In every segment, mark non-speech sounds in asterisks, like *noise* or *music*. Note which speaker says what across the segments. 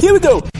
Speaker 1: Here we go.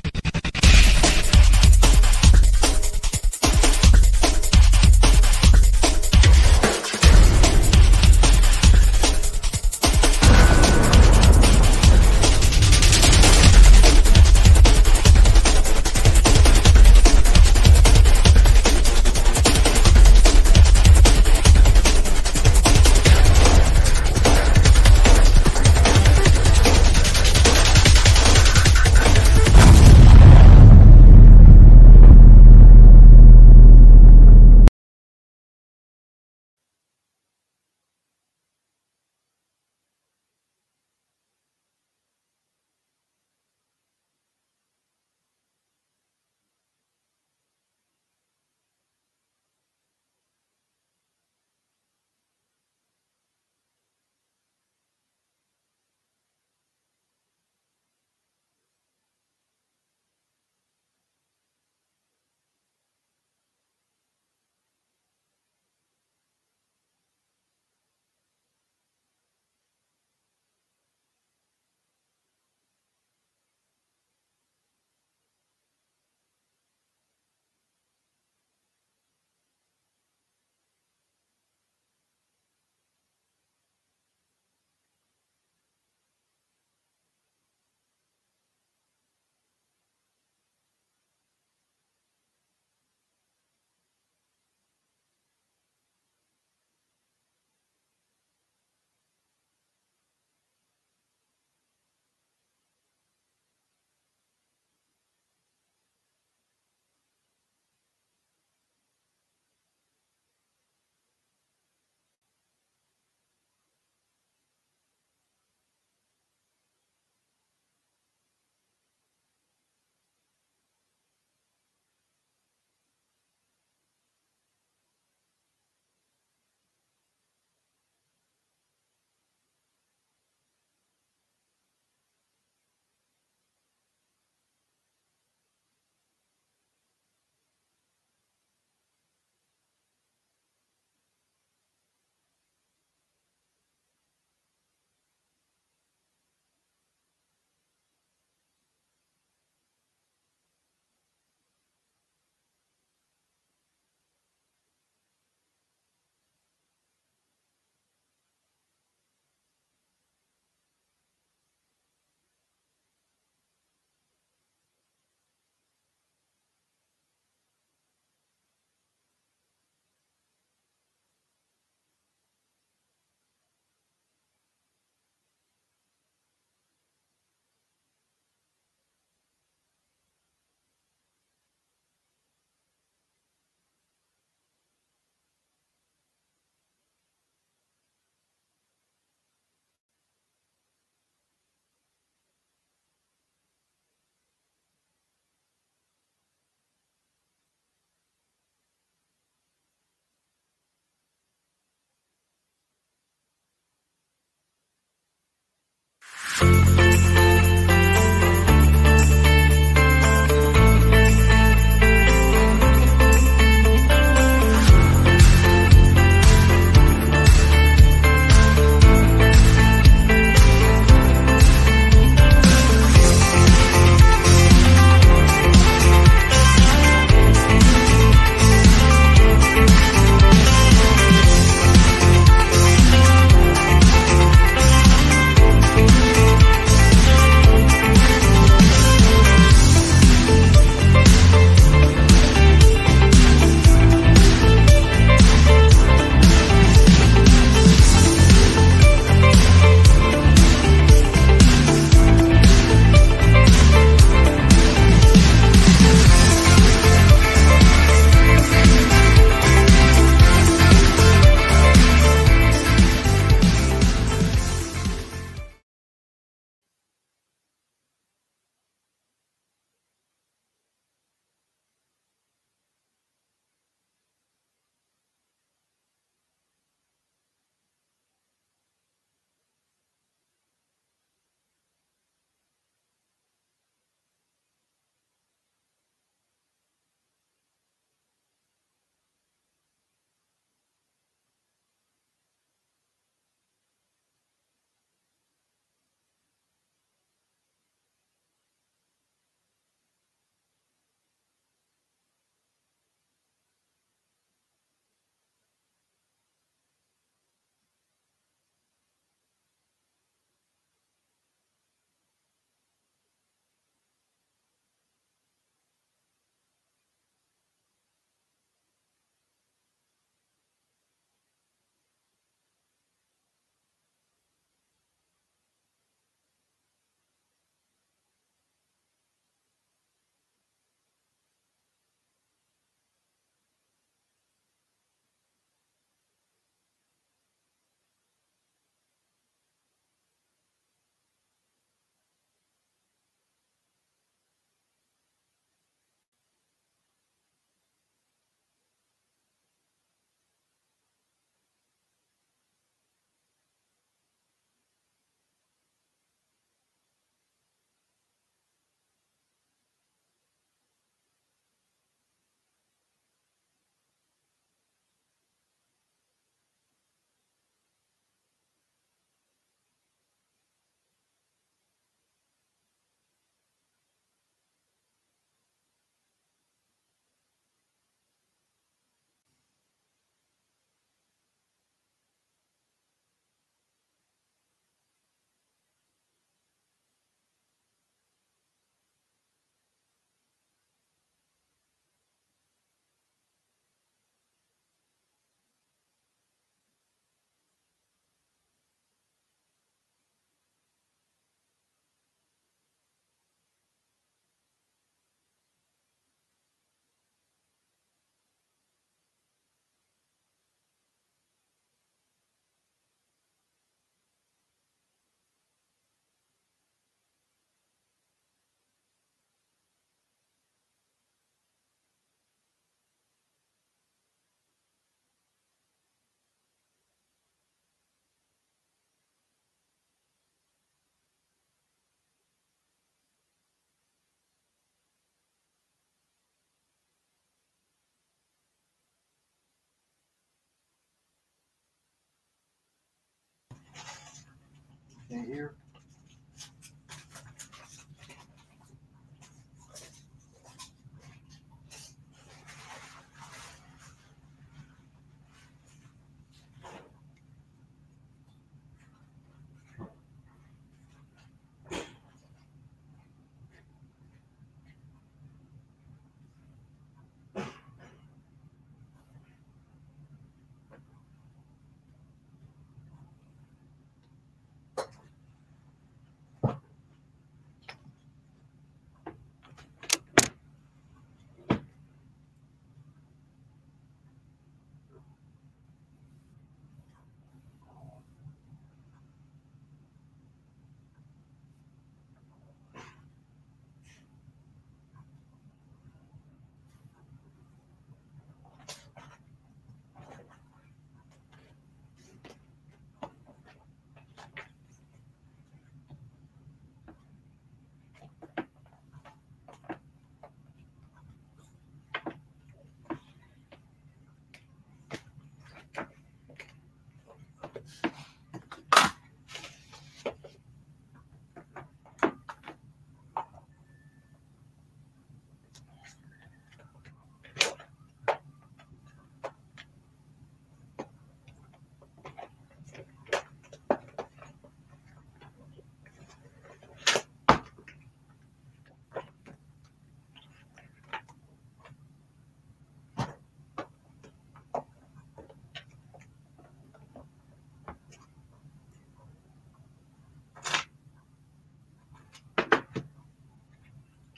Speaker 1: Can't hear.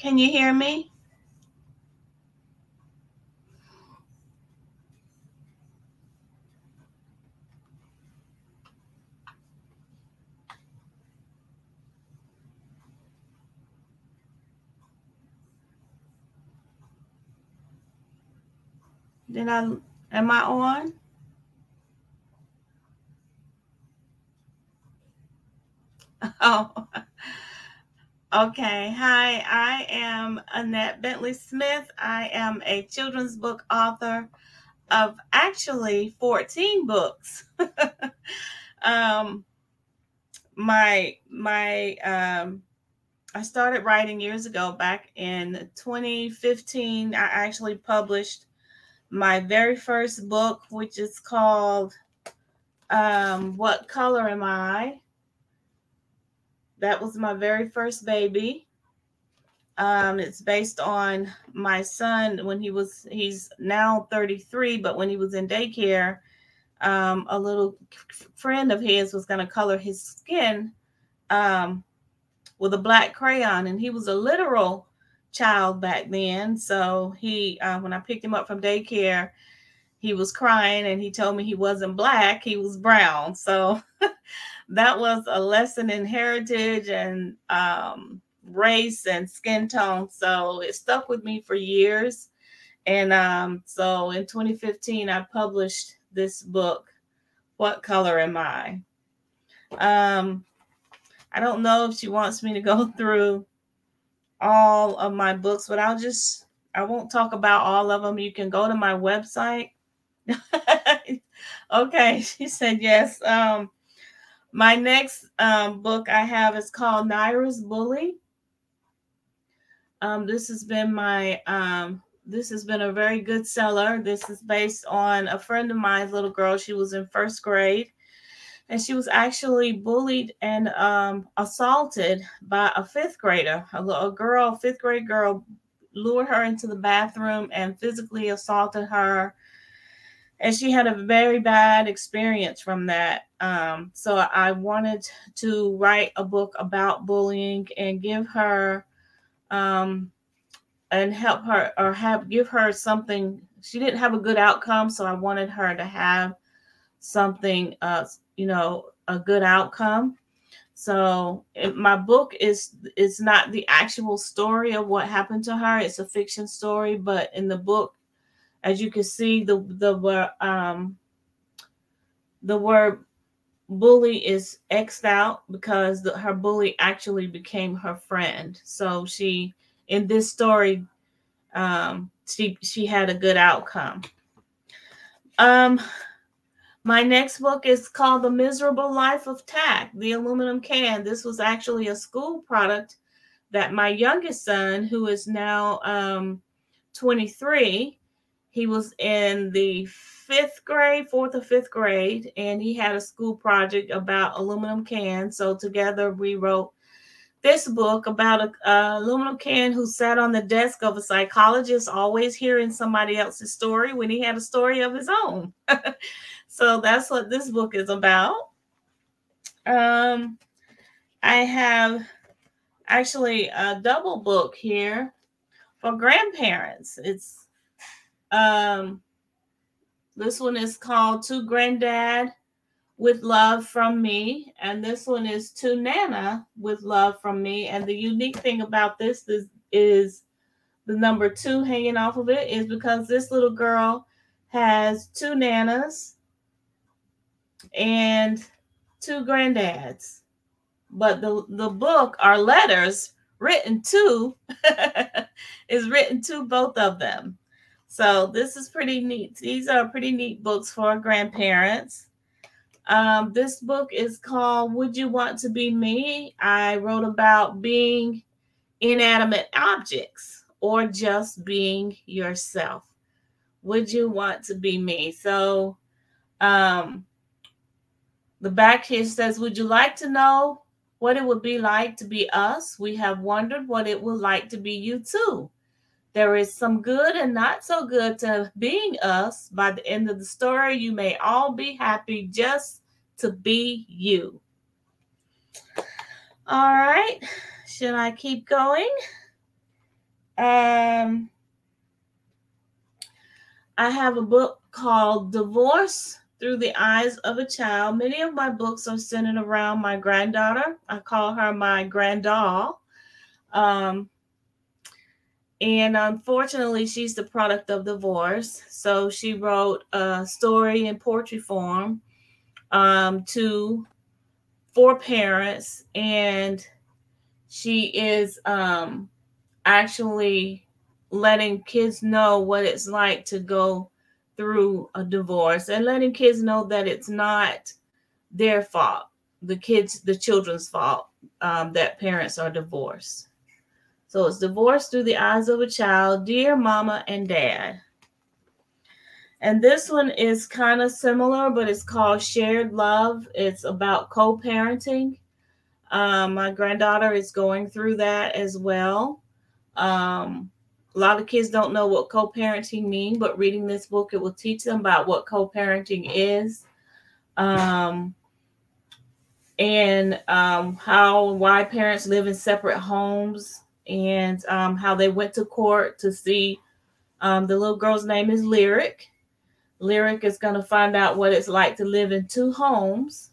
Speaker 2: Can you hear me? Did I am I on? *laughs* Oh, okay. Hi, I am Annette Bentley Smith. I am a children's book author of actually 14 books. *laughs* um, my my um, I started writing years ago. Back in 2015, I actually published my very first book, which is called um, "What Color Am I." That was my very first baby. Um, it's based on my son when he was, he's now 33, but when he was in daycare, um, a little friend of his was going to color his skin um, with a black crayon. And he was a literal child back then. So he, uh, when I picked him up from daycare, he was crying and he told me he wasn't black, he was brown. So *laughs* that was a lesson in heritage and um, race and skin tone. So it stuck with me for years. And um, so in 2015, I published this book, What Color Am I? Um, I don't know if she wants me to go *laughs* through all of my books, but I'll just, I won't talk about all of them. You can go to my website. *laughs* okay, she said yes. Um, my next um, book I have is called Naira's Bully. Um, this has been my um, this has been a very good seller. This is based on a friend of mine's little girl. She was in first grade, and she was actually bullied and um, assaulted by a fifth grader. A, a girl, fifth grade girl, lured her into the bathroom and physically assaulted her and she had a very bad experience from that. Um, so I wanted to write a book about bullying and give her um, and help her or have give her something. She didn't have a good outcome, so I wanted her to have something, uh, you know, a good outcome. So it, my book is it's not the actual story of what happened to her. It's a fiction story, but in the book as you can see, the the um the word bully is xed out because the, her bully actually became her friend. So she in this story, um, she she had a good outcome. Um, My next book is called The Miserable Life of Tack, the aluminum can. This was actually a school product that my youngest son, who is now um, 23, he was in the fifth grade, fourth or fifth grade, and he had a school project about aluminum cans. So together we wrote this book about a, a, aluminum can who sat on the desk of a psychologist, always hearing somebody else's story when he had a story of his own. *laughs* so that's what this book is about. Um, I have actually a double book here for grandparents. It's um, this one is called To Granddad with Love from Me, and this one is To Nana with Love from Me. And the unique thing about this is, is the number two hanging off of it is because this little girl has two nanas and two granddads. But the, the book are letters written to *laughs* is written to both of them. So this is pretty neat. These are pretty neat books for grandparents. Um, this book is called Would You Want to Be Me? I wrote about being inanimate objects or just being yourself. Would you want to be me? So um, the back here says, Would you like to know what it would be like to be us? We have wondered what it would like to be you too. There is some good and not so good to being us. By the end of the story, you may all be happy just to be you. All right. Should I keep going? Um, I have a book called Divorce Through the Eyes of a Child. Many of my books are centered around my granddaughter. I call her my granddoll. Um, and unfortunately, she's the product of divorce. So she wrote a story in poetry form um, to four parents, and she is um, actually letting kids know what it's like to go through a divorce and letting kids know that it's not their fault the kids the children's fault um, that parents are divorced so it's divorce through the eyes of a child, dear mama and dad. And this one is kind of similar, but it's called Shared Love. It's about co parenting. Um, my granddaughter is going through that as well. Um, a lot of kids don't know what co parenting means, but reading this book, it will teach them about what co parenting is. Um, and um, how why parents live in separate homes and um, how they went to court to see um, the little girl's name is Lyric. Lyric is going to find out what it's like to live in two homes.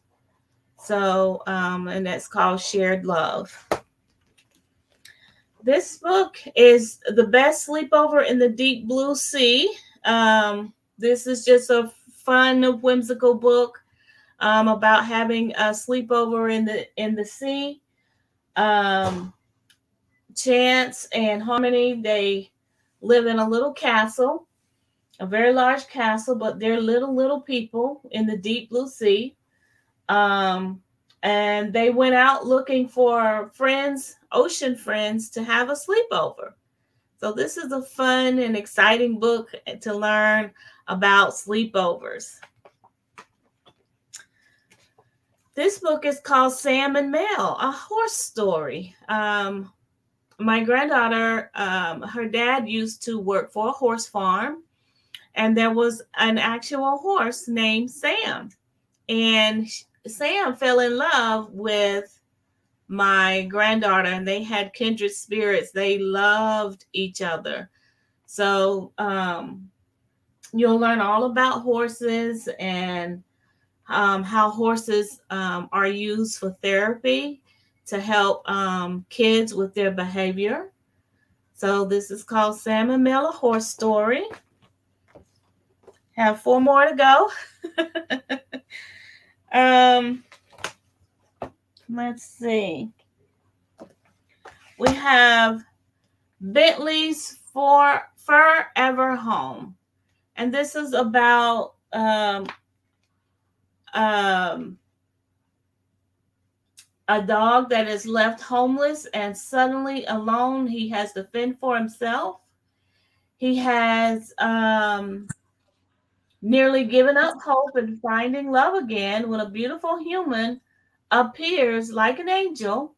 Speaker 2: So, um, and that's called Shared Love. This book is The Best Sleepover in the Deep Blue Sea. Um, this is just a fun, whimsical book um, about having a sleepover in the in the sea. Um, Chance and Harmony, they live in a little castle, a very large castle, but they're little, little people in the deep blue sea. Um, and they went out looking for friends, ocean friends, to have a sleepover. So, this is a fun and exciting book to learn about sleepovers. This book is called Sam and Mel, a horse story. Um, my granddaughter, um, her dad used to work for a horse farm, and there was an actual horse named Sam. And Sam fell in love with my granddaughter, and they had kindred spirits. They loved each other. So um, you'll learn all about horses and um, how horses um, are used for therapy to help um, kids with their behavior. So this is called Sam and Mel, a horse story. Have four more to go. *laughs* um, let's see. We have Bentley's for Forever Home. And this is about um, um, a dog that is left homeless and suddenly alone. He has to fend for himself. He has um, nearly given up hope and finding love again when a beautiful human appears like an angel.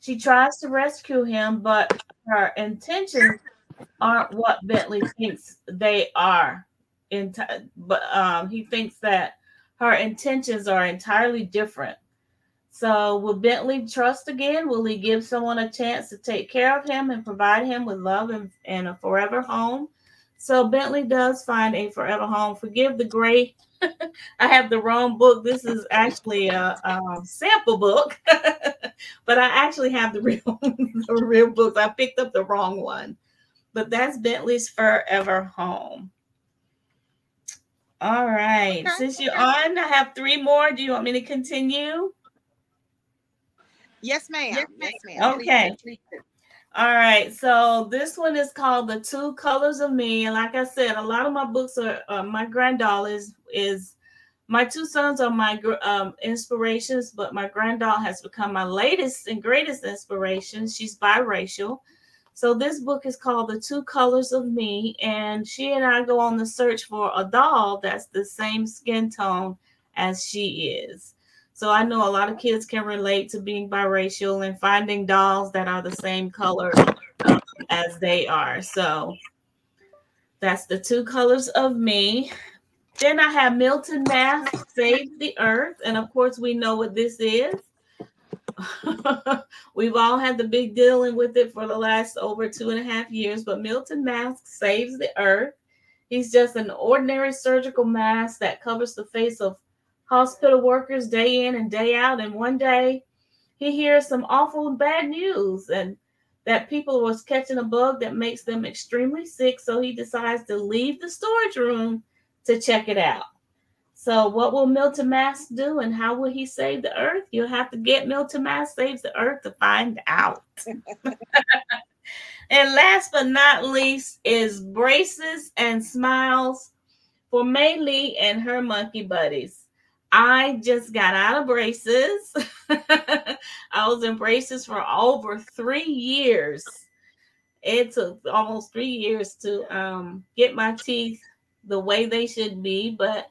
Speaker 2: She tries to rescue him, but her intentions aren't what Bentley thinks they are. But um, he thinks that her intentions are entirely different. So, will Bentley trust again? Will he give someone a chance to take care of him and provide him with love and, and a forever home? So, Bentley does find a forever home. Forgive the gray. *laughs* I have the wrong book. This is actually a, a sample book, *laughs* but I actually have the *laughs* real, the real books. I picked up the wrong one, but that's Bentley's forever home. All right. Since you're on, I have three more. Do you want me to continue?
Speaker 1: Yes, ma'am. Yes, ma'am.
Speaker 2: Okay. All right. So this one is called The Two Colors of Me. And like I said, a lot of my books are uh, my granddaughter is, is my two sons are my um, inspirations, but my granddaughter has become my latest and greatest inspiration. She's biracial. So this book is called The Two Colors of Me, and she and I go on the search for a doll that's the same skin tone as she is. So I know a lot of kids can relate to being biracial and finding dolls that are the same color um, as they are. So that's the two colors of me. Then I have Milton Mask Save the Earth. And of course, we know what this is. *laughs* We've all had the big dealing with it for the last over two and a half years, but Milton Mask saves the earth. He's just an ordinary surgical mask that covers the face of hospital workers day in and day out. And one day he hears some awful bad news and that people was catching a bug that makes them extremely sick. So he decides to leave the storage room to check it out. So, what will Milton Mask do and how will he save the earth? You'll have to get Milton Mask Saves the Earth to find out. *laughs* and last but not least is Braces and Smiles for Mei Lee and her monkey buddies. I just got out of braces. *laughs* I was in braces for over three years. It took almost three years to um, get my teeth the way they should be. But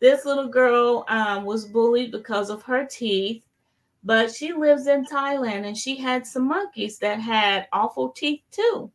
Speaker 2: this little girl um, was bullied because of her teeth. But she lives in Thailand and she had some monkeys that had awful teeth too.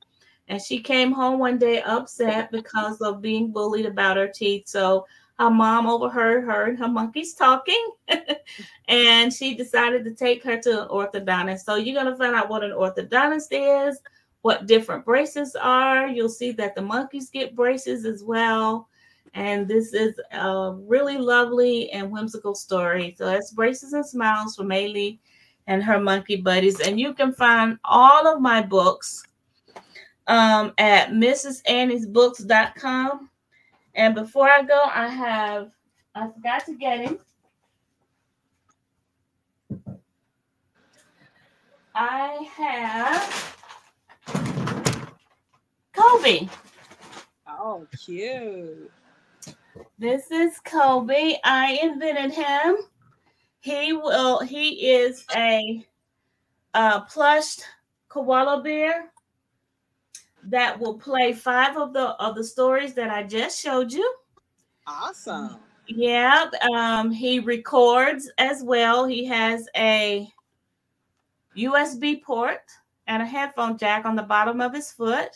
Speaker 2: And she came home one day upset because of being bullied about her teeth. So her mom overheard her and her monkeys talking, *laughs* and she decided to take her to an orthodontist. So you're gonna find out what an orthodontist is, what different braces are. You'll see that the monkeys get braces as well. And this is a really lovely and whimsical story. So that's Braces and Smiles from Mei Lee and her monkey buddies. And you can find all of my books um, at mrsanniesbooks.com. And before I go, I have, I forgot to get him. I have Kobe.
Speaker 1: Oh, cute.
Speaker 2: This is Kobe. I invented him. He will, he is a, a plushed koala bear that will play five of the of the stories that I just showed you.
Speaker 1: Awesome.
Speaker 2: Yeah, um, he records as well. He has a USB port and a headphone jack on the bottom of his foot.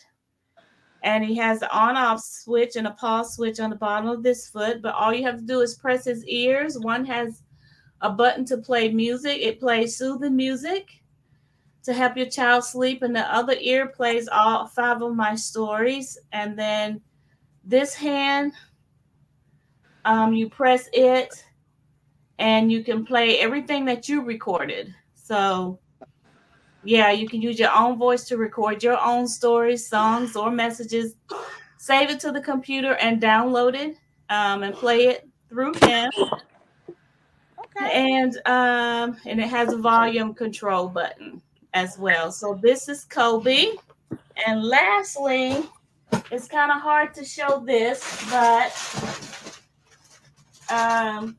Speaker 2: And he has the on off switch and a pause switch on the bottom of this foot. But all you have to do is press his ears. One has a button to play music, it plays soothing music to help your child sleep, and the other ear plays all five of my stories. And then this hand, um, you press it, and you can play everything that you recorded. So, yeah, you can use your own voice to record your own stories, songs, or messages. Save it to the computer and download it um, and play it through him. Okay. And um, and it has a volume control button as well. So this is Kobe. And lastly, it's kind of hard to show this, but um,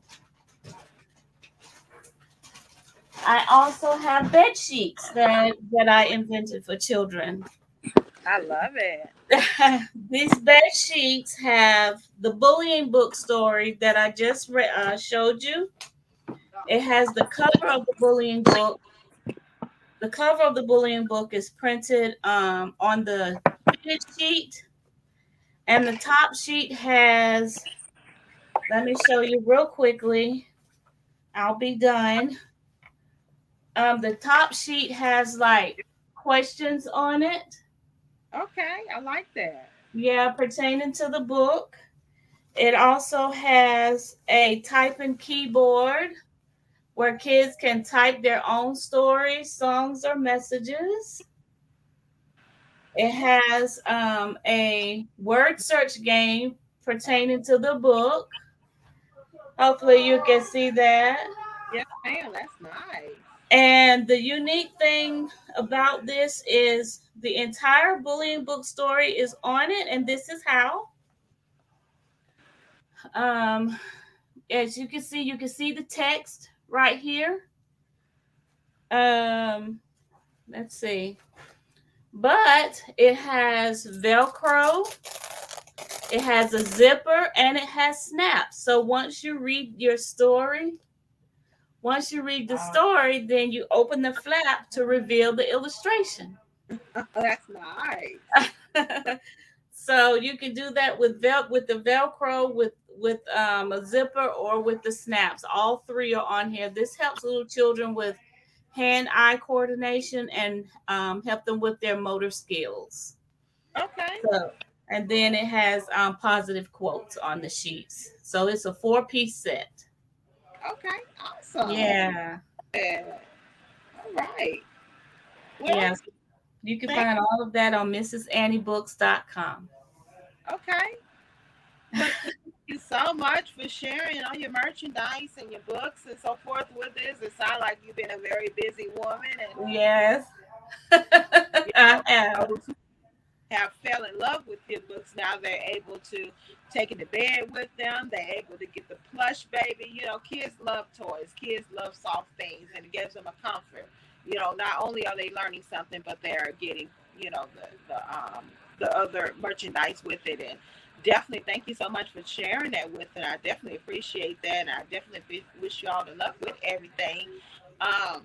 Speaker 2: I also have bed sheets that that I invented for children.
Speaker 1: I love it. *laughs*
Speaker 2: These bed sheets have the bullying book story that I just re- uh, showed you. It has the cover of the bullying book. The cover of the bullying book is printed um, on the bed sheet, and the top sheet has. Let me show you real quickly. I'll be done. Um, the top sheet has like questions on it.
Speaker 1: Okay, I like that.
Speaker 2: Yeah, pertaining to the book. It also has a typing keyboard where kids can type their own stories, songs, or messages. It has um, a word search game pertaining to the book. Hopefully, you can see that.
Speaker 1: Yeah, man, That's nice.
Speaker 2: And the unique thing about this is the entire bullying book story is on it, and this is how. Um, as you can see, you can see the text right here. Um, let's see. But it has Velcro, it has a zipper, and it has snaps. So once you read your story, once you read the story, then you open the flap to reveal the illustration. *laughs*
Speaker 1: That's nice. *laughs*
Speaker 2: so you can do that with vel with the Velcro, with with um, a zipper, or with the snaps. All three are on here. This helps little children with hand-eye coordination and um, help them with their motor skills.
Speaker 1: Okay.
Speaker 2: So, and then it has um, positive quotes on the sheets. So it's a four-piece set.
Speaker 1: Okay. Awesome.
Speaker 2: Yeah.
Speaker 1: Yeah. All right. Well,
Speaker 2: Yes. You can find all of that on mrsannybooks.com.
Speaker 1: Okay. *laughs* You so much for sharing all your merchandise and your books and so forth with us. It sounds like you've been a very busy woman and *laughs*
Speaker 2: Yes. *laughs* I am.
Speaker 1: those who have fell in love with your books now they're able to take it to bed with them they're able to get the plush baby you know kids love toys kids love soft things and it gives them a comfort you know not only are they learning something but they're getting you know the, the um the other merchandise with it and definitely thank you so much for sharing that with us i definitely appreciate that and i definitely wish you all the luck with everything um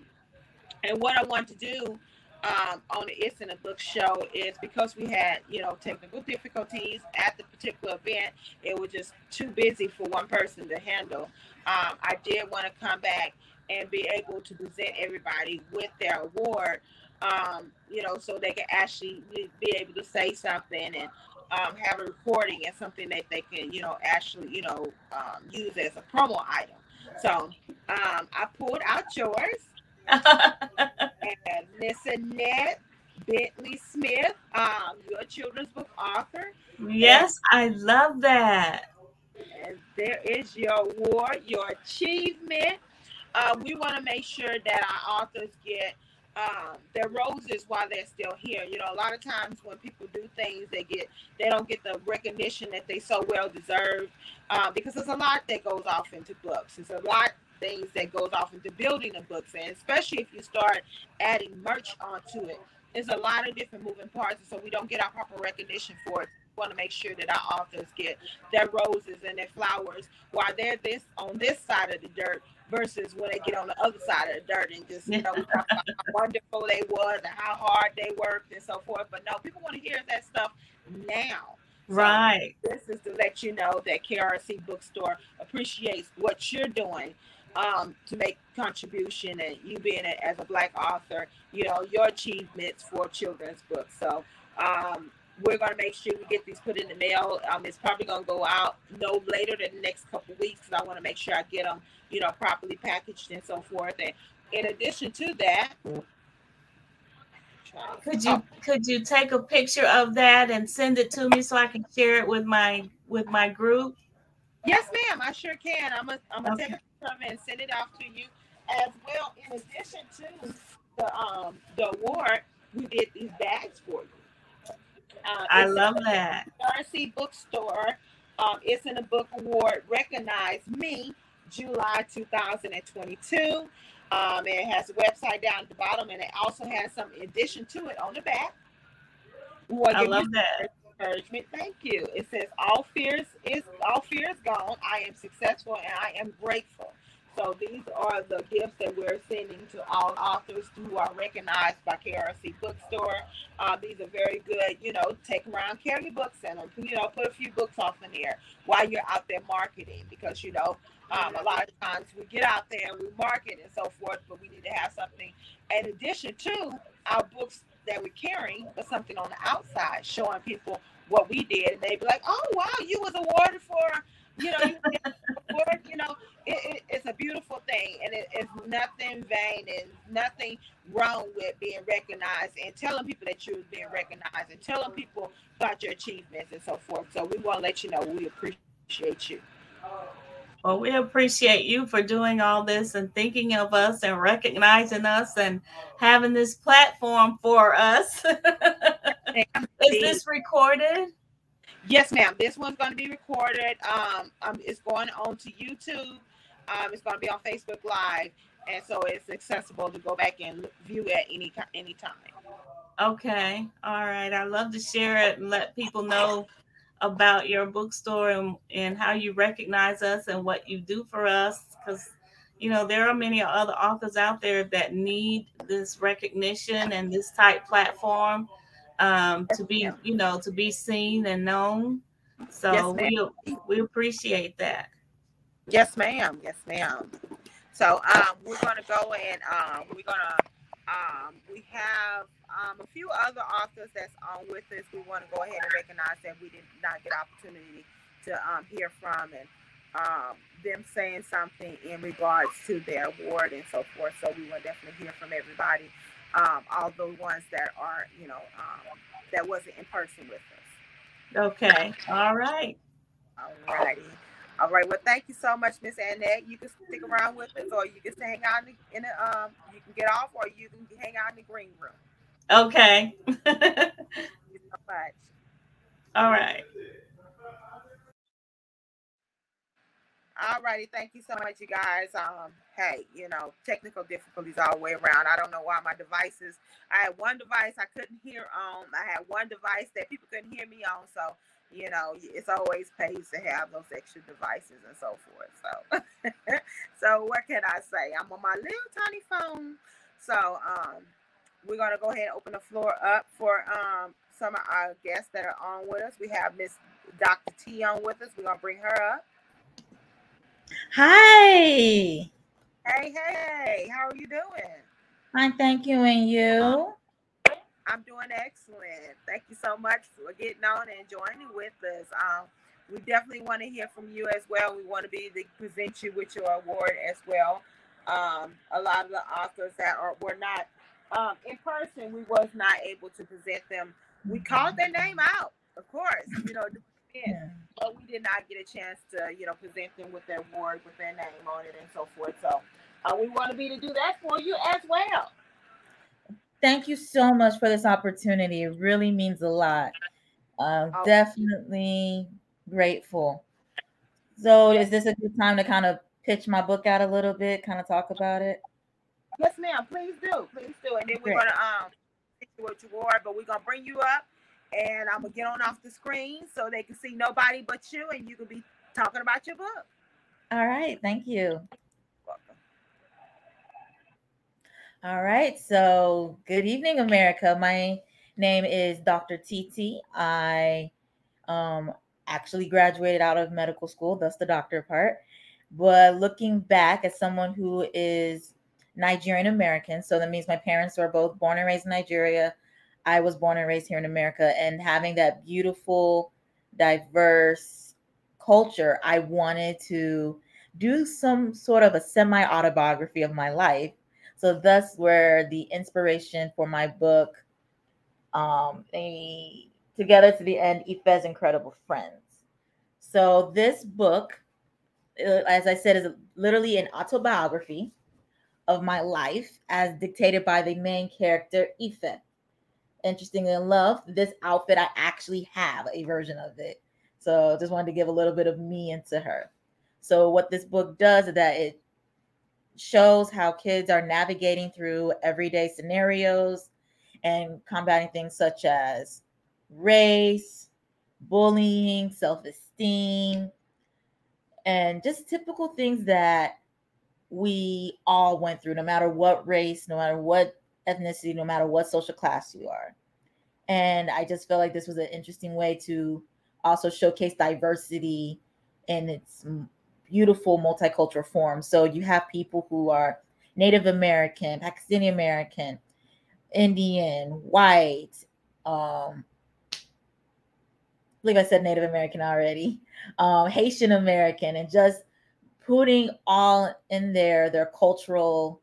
Speaker 1: and what i want to do um, on the It's in a Book show is because we had, you know, technical difficulties at the particular event. It was just too busy for one person to handle. Um, I did want to come back and be able to present everybody with their award, um, you know, so they can actually be able to say something and um, have a recording and something that they can, you know, actually, you know, um, use as a promo item. So um, I pulled out yours *laughs* and Miss Annette Bentley Smith, um, your children's book author.
Speaker 2: yes, I love that.
Speaker 1: And there is your award, your achievement. Uh, we want to make sure that our authors get um, their roses while they're still here. You know, a lot of times when people do things, they get they don't get the recognition that they so well deserve uh, because there's a lot that goes off into books. There's a lot things that goes off into building the books, and especially if you start adding merch onto it, there's a lot of different moving parts, so we don't get our proper recognition for it. We want to make sure that our authors get their roses and their flowers while they're this on this side of the dirt versus when they get on the other side of the dirt and just you know we talk about how *laughs* wonderful they was and how hard they worked and so forth. But no, people want to hear that stuff now. So
Speaker 2: Right.
Speaker 1: this is to let you know that KRC Bookstore appreciates what you're doing um, to make contribution and you being a, as a black author, you know, your achievements for children's books. So um, we're going to make sure we get these put in the mail. Um, it's probably going to go out no later than the next couple weeks because I want to make sure I get them, you know, properly packaged and so forth. And in addition to that,
Speaker 2: Could you could you take a picture of that and send it to me so I can share it with my with my group?
Speaker 1: Yes, ma'am. I sure can. I'm gonna I'm gonna
Speaker 2: Okay.
Speaker 1: take a picture of it and send it off to you as well. In addition to the um the award, we did these bags for you. Uh,
Speaker 2: I love that.
Speaker 1: KRC Bookstore. Um, it's in the book award. Recognize me, July 2022. Um, it has a website down at the bottom, and it also has some addition to it on the back.
Speaker 2: I love that
Speaker 1: encouragement. Thank you. It says all fears is all fear is gone. I am successful and I am grateful. So these are the gifts that we're sending to all authors who are recognized by KRC Bookstore. Uh, these are very good, you know, take around, carry your books in them, you know, put a few books off in there while you're out there marketing because, you know, um, a lot of times we get out there and we market and so forth, but we need to have something in addition to our books that we're carrying, but something on the outside showing people what we did. And they'd be like, oh, wow, you was awarded for, you know, you, *laughs* you know, it, it, it's a beautiful thing and it, it's nothing vain and nothing wrong with being recognized and telling people that you're being recognized and telling people about your achievements and so forth. So we want to let you know we appreciate you.
Speaker 2: Well, we appreciate you for doing all this and thinking of us and recognizing us and having this platform for us. *laughs* Is this recorded?
Speaker 1: Yes, ma'am. This one's going to be recorded. Um, um, it's going on to YouTube. Um, it's going to be on Facebook Live, and so it's accessible to go back and view at any any time.
Speaker 2: Okay. All right. I love to share it and let people know about your bookstore and, and how you recognize us and what you do for us because you know there are many other authors out there that need this recognition and this type platform um, to be you know to be seen and known. So yes, we we appreciate that.
Speaker 1: Yes ma'am. Yes ma'am. So um, we're going to go and um, we're going to um, we have um, a few other authors that's on with us. We want to go ahead and recognize that we did not get opportunity to um, hear from and um, them saying something in regards to their award and so forth. So we will definitely hear from everybody, um, all the ones that are, you know, um, that wasn't in person with us.
Speaker 2: Okay. All right.
Speaker 1: All righty. All right. Well, thank you so much, Miss Annette. You can stick around with us, or you can hang out in the, in the um. You can get off, or you can hang out in the green room.
Speaker 2: Okay. *laughs* thank you so much. All right.
Speaker 1: All righty, thank you so much, you guys. Um, hey, you know, technical difficulties all the way around. I don't know why my devices. I had one device I couldn't hear on. I had one device that people couldn't hear me on. So you know, it's always pays to have those extra devices and so forth. So, *laughs* so what can I say? I'm on my little tiny phone. So, um, we're gonna go ahead and open the floor up for um some of our guests that are on with us. We have Miss Dr. T on with us. We're gonna bring her up.
Speaker 3: Hi.
Speaker 1: Hey, hey, how are you doing?
Speaker 3: Fine, thank you. And you?
Speaker 1: I'm doing excellent. Thank you so much for getting on and joining with us. Um, we definitely want to hear from you as well. We want to be able to present you with your award as well. Um, a lot of the authors that are were not um, in person, we was not able to present them. We called their name out, of course, you know, yeah. but we did not get a chance to, you know, present them with their award, with their name on it, and so forth. So uh, we want to be to do that for you as well
Speaker 3: thank you so much for this opportunity. It really means a lot. Uh. Definitely grateful. So, is this a good time to kind of pitch my book out a little bit, kind of talk about it?
Speaker 1: Yes, ma'am. Please do. Please do. And then we're gonna um what you are, but we're gonna bring you up, and I'm gonna get on off the screen so they can see nobody but you, and you can be talking about your book.
Speaker 3: All right. Thank you. Welcome. All right. So, good evening, America. My name is Dr. TT. I um, actually graduated out of medical school, thus the doctor part. But looking back as someone who is Nigerian American, so that means my parents were both born and raised in Nigeria. I was born and raised here in America, and having that beautiful, diverse culture, I wanted to do some sort of a semi autobiography of my life so thus where the inspiration for my book, um, Together to the End, Ife's Incredible Friends. So this book, uh, as I said, is literally an autobiography of my life as dictated by the main character, Ife. Interestingly enough, this outfit, I actually have a version of it. So just wanted to give a little bit of me into her. So what this book does is that it shows how kids are navigating through everyday scenarios and combating things such as race, bullying, self esteem, and just typical things that we all went through, no matter what race, no matter what ethnicity, no matter what social class you are. And I just felt like this was an interesting way to also showcase diversity in its beautiful multicultural form. So you have people who are Native American, Pakistani American, Indian, white, um, I believe I said Native American already, *laughs* um, Haitian American, and just putting all in there their cultural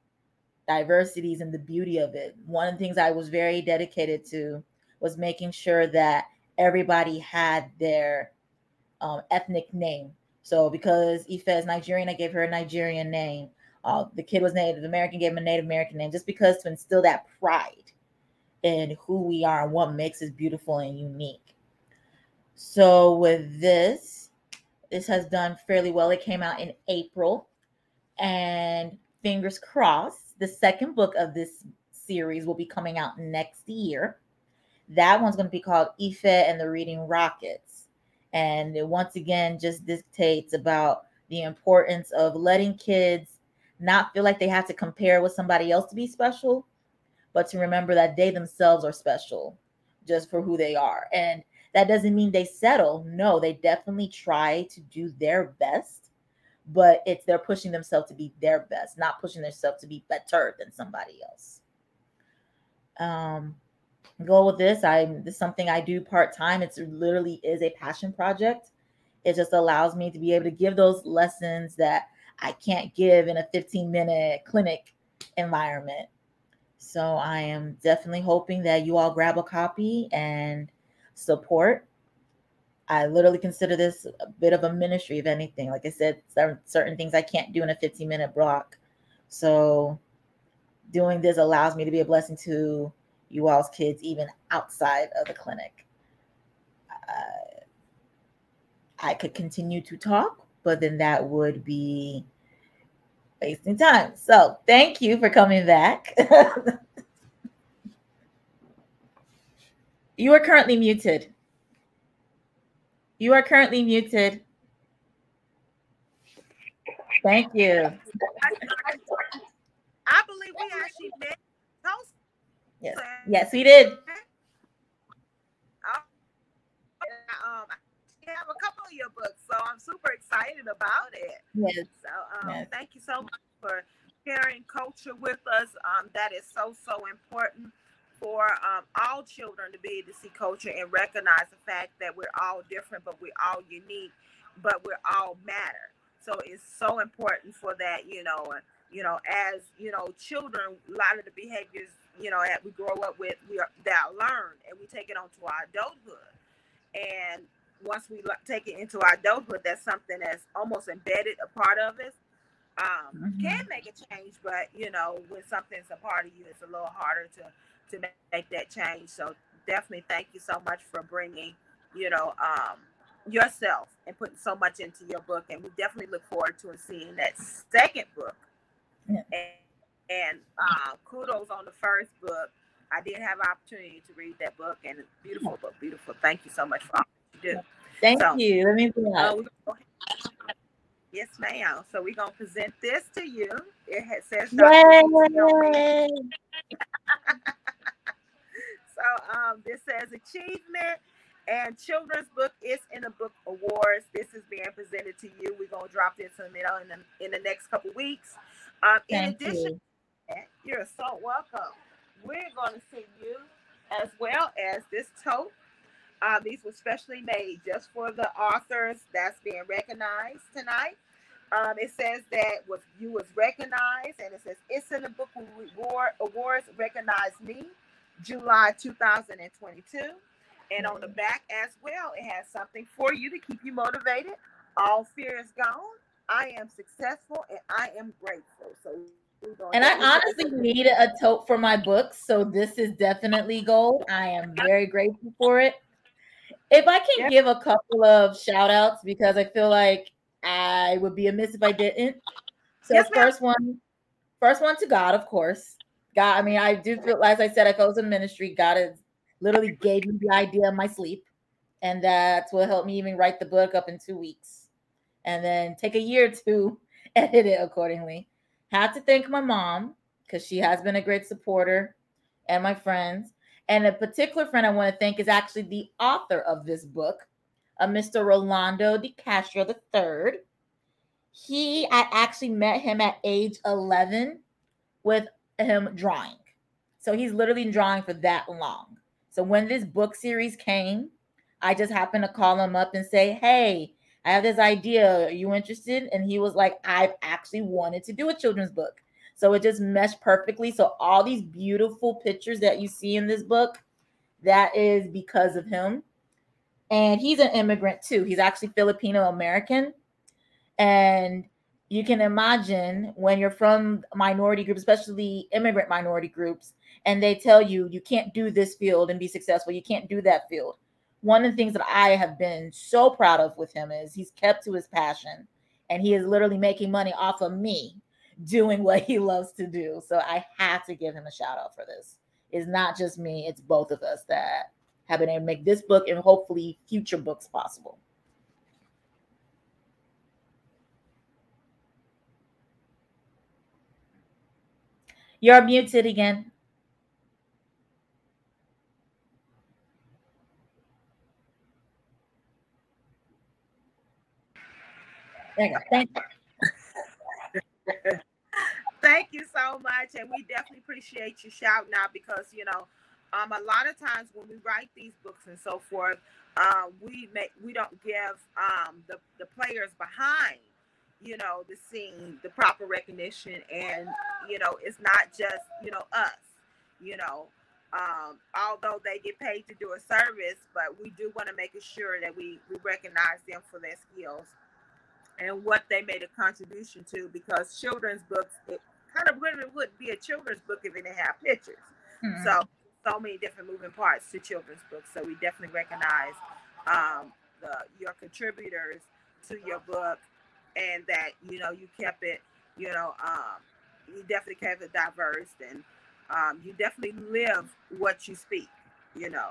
Speaker 3: diversities and the beauty of it. One of the things I was very dedicated to was making sure that everybody had their um, ethnic name. So because Ife is Nigerian, I gave her a Nigerian name. Uh, the kid was Native American, gave him a Native American name, just because to instill that pride in who we are and what makes us beautiful and unique. So with this, this has done fairly well. It came out in April, and fingers crossed, the second book of this series will be coming out next year. That one's going to be called Ife and the Reading Rockets. And it once again just dictates about the importance of letting kids not feel like they have to compare with somebody else to be special, but to remember that they themselves are special just for who they are. And that doesn't mean they settle. No, they definitely try to do their best, but it's they're pushing themselves to be their best, not pushing themselves to be better than somebody else. Um, go with this. I this is something I do part time. It's literally is a passion project. It just allows me to be able to give those lessons that I can't give in a 15 minute clinic environment. So I am definitely hoping that you all grab a copy and support. I literally consider this a bit of a ministry, if anything. Like I said, certain things I can't do in a 15 minute block. So doing this allows me to be a blessing to you all's kids, even outside of the clinic. Uh, I could continue to talk, but then that would be wasting time. So thank you for coming back. *laughs* you are currently muted. You are currently muted. Thank you.
Speaker 1: I believe we actually met.
Speaker 3: Yes, yes, we did.
Speaker 1: Um, have a couple of your books, so I'm super excited about it.
Speaker 3: Yes.
Speaker 1: So um,
Speaker 3: yes.
Speaker 1: thank you so much for sharing culture with us. Um, that is so so important for um, all children to be able to see culture and recognize the fact that we're all different, but we're all unique, but we're all matter. So it's so important for that, you know, you know, as you know, children, a lot of the behaviors, you know, that we grow up with, we are that are learned, and we take it onto our adulthood. And once we take it into our adulthood, that's something that's almost embedded a part of us. Um, mm-hmm. Can make a change, but you know, when something's a part of you, it's a little harder to to make that change. So definitely thank you so much for bringing, you know, um, yourself and putting so much into your book. And we definitely look forward to seeing that second book. Yeah. And, and uh, kudos on the first book. I did have an opportunity to read that book, and it's beautiful book, beautiful. Thank you so much for all you do.
Speaker 3: Thank so, you. Let me do that. Uh,
Speaker 1: yes, ma'am. So we're gonna present this to you. It has, says
Speaker 3: Yay! *laughs*
Speaker 1: So um, this says achievement and children's book is in the book awards. This is being presented to you. We're gonna drop this in the middle in the, in the next couple weeks. Um, in addition, you. you're so welcome. We're gonna see you as well as this tote. Uh, these were specially made just for the authors that's being recognized tonight. Um, it says that was you was recognized, and it says it's in the book award awards recognize me July 2022. And on the back as well, it has something for you to keep you motivated. All fear is gone. I am successful and I am grateful. So
Speaker 3: and I honestly need a tote for my books. So this is definitely gold. I am very grateful for it. If I can give a couple of shout outs because I feel like I would be amiss if I didn't. So yes, first one first one to God, of course. God, I mean, I do feel, as I said, I felt it was a ministry. God has literally gave me the idea in my sleep, and that's what helped me even write the book up in two weeks, and then take a year to *laughs* edit it accordingly. Had to thank my mom because she has been a great supporter, and my friends. And a particular friend I want to thank is actually the author of this book, uh, a Mr. Rolando de Castro III. He, I actually met him at age 11 with him drawing. So he's literally drawing for that long. So when this book series came, I just happened to call him up and say, Hey, I have this idea. Are you interested? And he was like, I've actually wanted to do a children's book. So it just meshed perfectly. So all these beautiful pictures that you see in this book, that is because of him. And he's an immigrant too. He's actually Filipino American. And you can imagine when you're from minority groups, especially immigrant minority groups, and they tell you you can't do this field and be successful, you can't do that field. One of the things that I have been so proud of with him is he's kept to his passion and he is literally making money off of me doing what he loves to do. So I have to give him a shout out for this. It's not just me, it's both of us that have been able to make this book and hopefully future books possible. You're muted again. There you go. Thank you. *laughs*
Speaker 1: Thank you so much. And we definitely appreciate you shouting out because, you know, um, a lot of times when we write these books and so forth, uh, we make we don't give um, the, the players behind you know, the scene, the proper recognition, and you know, it's not just you know us, you know. Um, although they get paid to do a service, but we do want to make sure that we we recognize them for their skills and what they made a contribution to. Because children's books, it kind of really wouldn't be a children's book if it didn't have pictures. Mm-hmm. So so many different moving parts to children's books. So we definitely recognize um, the your contributors to your book and that you know you kept it you know um, you definitely kept it diverse and um, you definitely live what you speak you know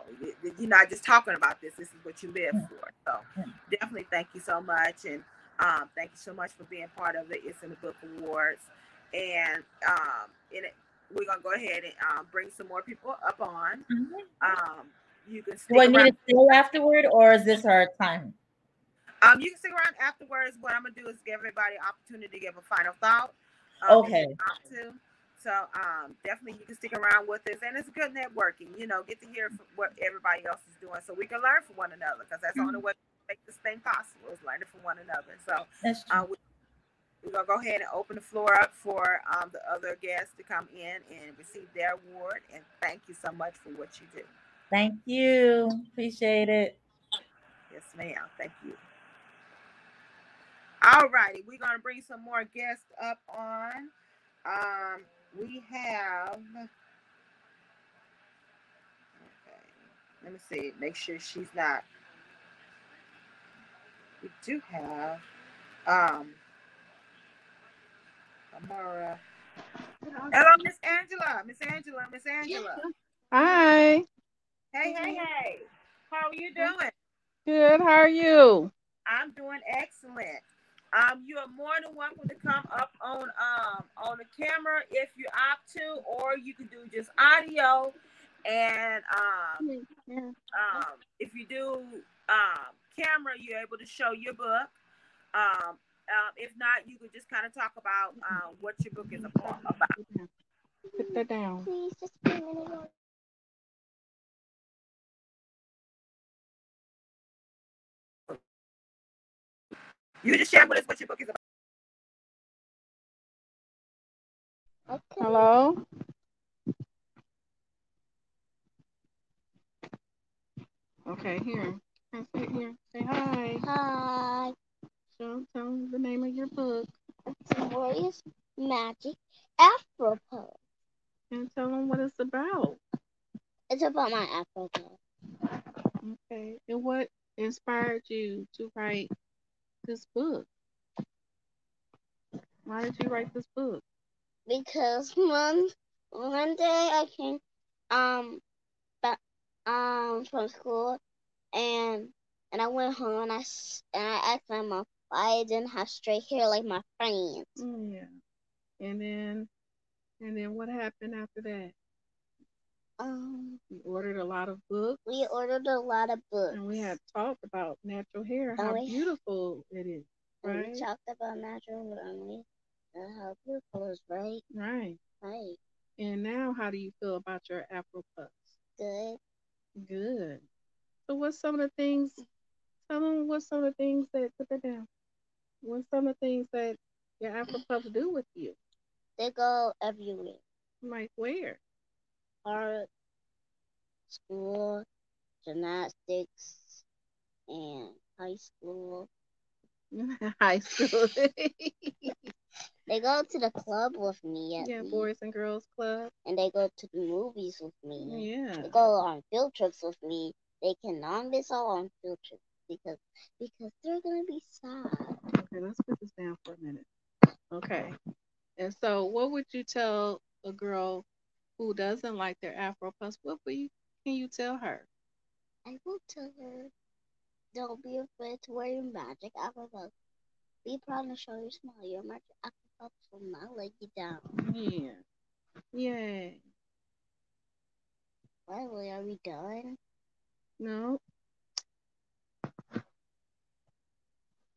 Speaker 1: you're not just talking about this this is what you live for so definitely thank you so much and um, thank you so much for being part of the it's in the book awards and um, in it, we're gonna go ahead and um, bring some more people up on mm-hmm. um, you can
Speaker 3: do i need to stay afterward or is this our time
Speaker 1: um, you can stick around afterwards. What I'm gonna do is give everybody opportunity to give a final thought. Um,
Speaker 3: okay.
Speaker 1: So um, definitely you can stick around with us, and it's good networking. You know, get to hear what everybody else is doing, so we can learn from one another. Because that's mm-hmm. the only way to make this thing possible is learning from one another. So uh, we, we're gonna go ahead and open the floor up for um, the other guests to come in and receive their award. And thank you so much for what you do.
Speaker 3: Thank you. Appreciate it.
Speaker 1: Yes, ma'am. Thank you. All righty, we're gonna bring some more guests up on. Um, we have. Okay, let me see. Make sure she's not. We do have. Um, Amara. Hello, Miss Angela. Miss Angela. Miss Angela.
Speaker 4: Hi.
Speaker 1: Hey, hey, hey. How are you doing?
Speaker 4: Good. How are you?
Speaker 1: I'm doing excellent. Um, you are more than welcome to come up on um on the camera if you opt to, or you can do just audio. And um, um, if you do um camera, you're able to show your book. Um, uh, if not, you could just kind of talk about um, what your book is about.
Speaker 4: Put that down. Please just
Speaker 1: You just share with us what your book is
Speaker 4: about. Okay. Hello. Okay, here. Say here. Say hi.
Speaker 5: Hi.
Speaker 4: Show tell them the name of your book.
Speaker 5: It's Glorious Magic Afro Poem.
Speaker 4: And tell them what it's about.
Speaker 5: It's about my Afro
Speaker 4: poem. Okay. And what inspired you to write this book? Why did you write this book?
Speaker 5: because one one day I came um back um from school and and I went home and I and I asked my mom why I didn't have straight hair like my friends.
Speaker 4: Mm, yeah. And then and then what happened after that?
Speaker 5: Um,
Speaker 4: We ordered a lot of books.
Speaker 5: we ordered a lot of books.
Speaker 4: And we had talked about natural hair,
Speaker 5: And
Speaker 4: how
Speaker 5: we-
Speaker 4: beautiful it is.
Speaker 5: And
Speaker 4: Right?
Speaker 5: we talked about natural hair and how beautiful it is, right?
Speaker 4: Right.
Speaker 5: Right.
Speaker 4: And now how do you feel about your Afro puffs?
Speaker 5: Good.
Speaker 4: Good. So what's some of the things tell them what's some of the things that put that down. What's some of the things that your Afro puffs do with you?
Speaker 5: They go everywhere.
Speaker 4: Like where?
Speaker 5: Art, school, gymnastics, and high school. *laughs*
Speaker 4: High school. *laughs*
Speaker 5: They go to the club with me at
Speaker 4: yeah,
Speaker 5: least,
Speaker 4: Boys and Girls Club.
Speaker 5: and they go to the movies with me.
Speaker 4: Yeah.
Speaker 5: They go on field trips with me. They cannot miss out on field trips because because they're gonna be sad.
Speaker 4: Okay, let's put this down for a minute. Okay. And so what would you tell a girl who doesn't like their Afro puffs? What would you can you tell her?
Speaker 5: I will tell her, don't be afraid to wear your magic afro puffs. Be proud and show your smile. Your magic afro puffs will not let you down.
Speaker 4: Yeah. Yay.
Speaker 5: Finally, are we done?
Speaker 4: No.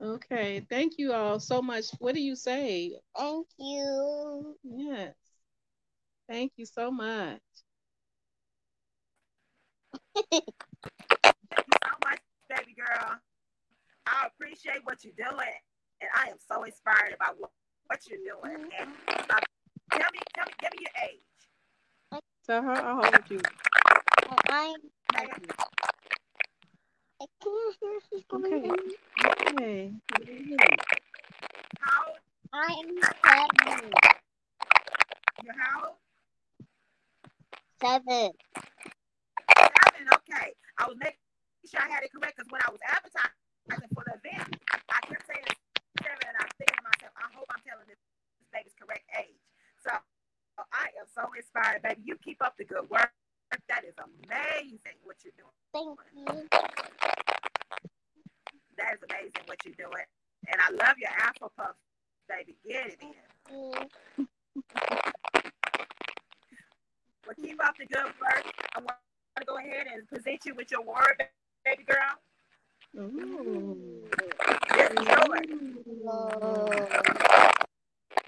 Speaker 4: Okay. Thank you all so much. What do you say?
Speaker 5: Thank you.
Speaker 4: Yes. Thank you so much.
Speaker 1: Thank you so much, baby girl. I appreciate what you're doing, and I am so inspired about what, what you're doing. And uh, tell me, tell me, give me your age.
Speaker 4: Tell her how old you.
Speaker 5: I'm. I can't hear she's going
Speaker 4: Okay. Okay.
Speaker 1: How?
Speaker 5: I'm seven.
Speaker 1: You're how?
Speaker 5: Seven.
Speaker 1: Seven. Okay. I was making sure I had it correct because when I was advertising for the event, I kept saying seven, and I was thinking to myself, I hope I'm telling this baby's correct age. So I am so inspired, baby. You keep up the good work. That is amazing what you're doing.
Speaker 5: Thank you.
Speaker 1: That is amazing what you're doing. And I love your Afro Puff, baby. Get it in. Well, keep up the good work. I want to go ahead and present you with your award, baby girl.
Speaker 4: Ooh.
Speaker 1: Yours.
Speaker 5: Oh.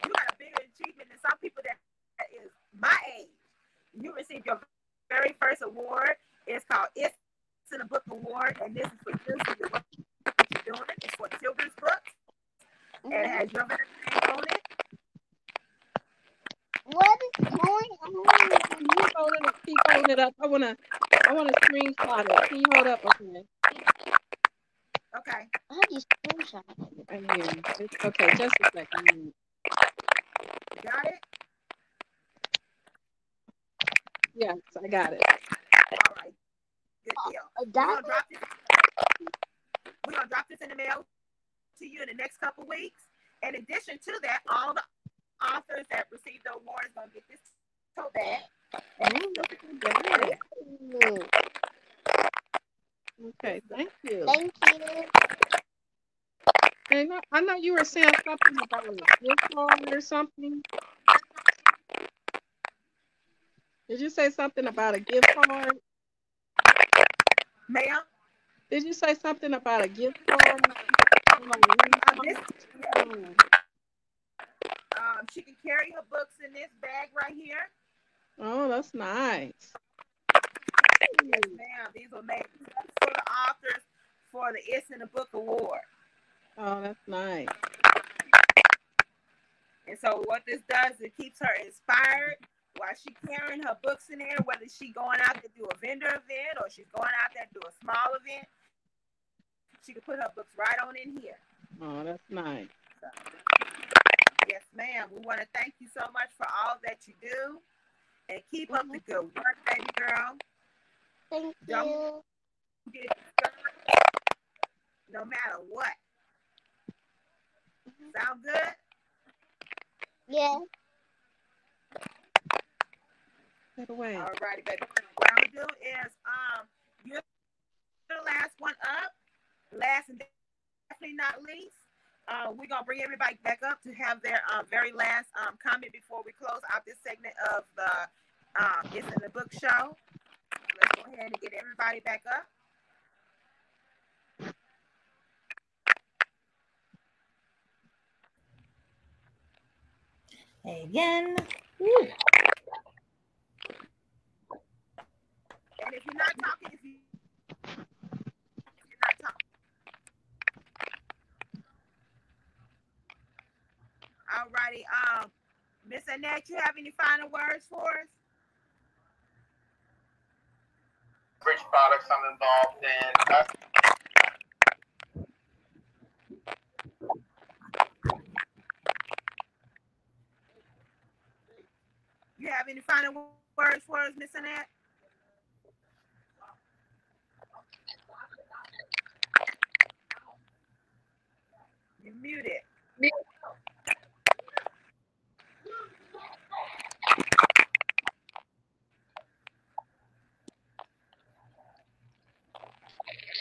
Speaker 1: You got a bigger achievement than some people that, that is my age. You received your very first award. It's called It's in a Book Award, and this is for children. What you're doing It's for children's books, and it mm-hmm. has your name on it.
Speaker 5: What is going on?
Speaker 4: Can you hold it up? Keep holding it up. I wanna I wanna screenshot it. Can you hold up okay?
Speaker 1: Okay.
Speaker 5: How do you screenshot? it?
Speaker 4: I mean, it's okay, just a second.
Speaker 1: Got it?
Speaker 4: Yes, I got it.
Speaker 1: All right. Good deal. We're gonna drop this. We're gonna drop this in the mail to you in the next couple weeks. In addition to that, all the authors that received the awards are gonna get this tote bag.
Speaker 4: Okay, thank you.
Speaker 5: Thank you.
Speaker 4: And I- I know you were saying something about a gift or something. Did you say something about a gift card?
Speaker 1: Ma'am,
Speaker 4: Did you say something about a gift card?
Speaker 1: um, she can carry her books in this bag right here.
Speaker 4: Oh, that's nice.
Speaker 1: Yes, ma'am. These were made for the authors for the It's in the Book Award.
Speaker 4: Oh, that's nice.
Speaker 1: And so what this does, it keeps her inspired she carrying her books in there, whether she going out to do a vendor event or she's going out there to do a small event. She can put her books right on in here.
Speaker 4: Oh, that's nice.
Speaker 1: Yes, ma'am. We want to thank you so much for all that you do. And keep up the good work, baby girl.
Speaker 5: Thank
Speaker 1: Don't-
Speaker 5: you.
Speaker 1: Get no matter what. Mm-hmm. Sound good?
Speaker 5: Yeah.
Speaker 4: Get away.
Speaker 1: All righty, baby. What I'm gonna do is um you're the last one up. Last and definitely not least. Uh, we're gonna bring everybody back up to have their um, very last um, comment before we close out this segment of the um, It's in the Book show. Let's go ahead and get everybody back up.
Speaker 3: Again. Woo.
Speaker 1: And if you're not talking, if you if you're not talking. All righty. Um, Miss Annette, you have any final words for us?
Speaker 6: Rich products I'm involved in.
Speaker 1: You have any final words for us, Miss Annette? You're muted.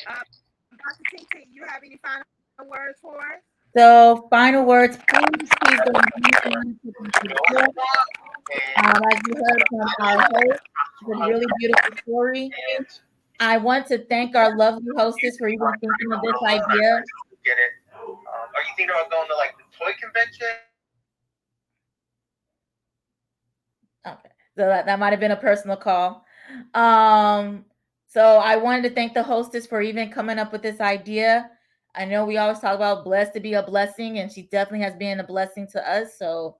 Speaker 1: Uh, Dr. TT, you have any final words for us?
Speaker 3: So, final words, please, please go um, as you heard from our host, it's a really beautiful story. I want to thank our lovely hostess for even thinking of this idea.
Speaker 6: You thinking about going to like the toy convention?
Speaker 3: Okay, so that, that might have been a personal call. Um, so I wanted to thank the hostess for even coming up with this idea. I know we always talk about blessed to be a blessing, and she definitely has been a blessing to us. So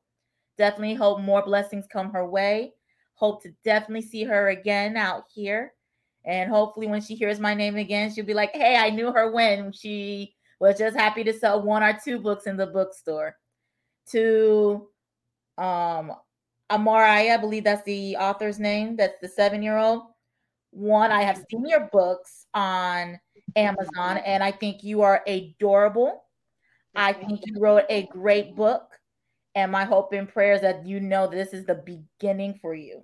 Speaker 3: definitely hope more blessings come her way. Hope to definitely see her again out here. And hopefully, when she hears my name again, she'll be like, Hey, I knew her when she was just happy to sell one or two books in the bookstore. To um Amarai, I believe that's the author's name, that's the seven year old. One, I have seen your books on Amazon, and I think you are adorable. I think you wrote a great book. And my hope and prayer is that you know this is the beginning for you.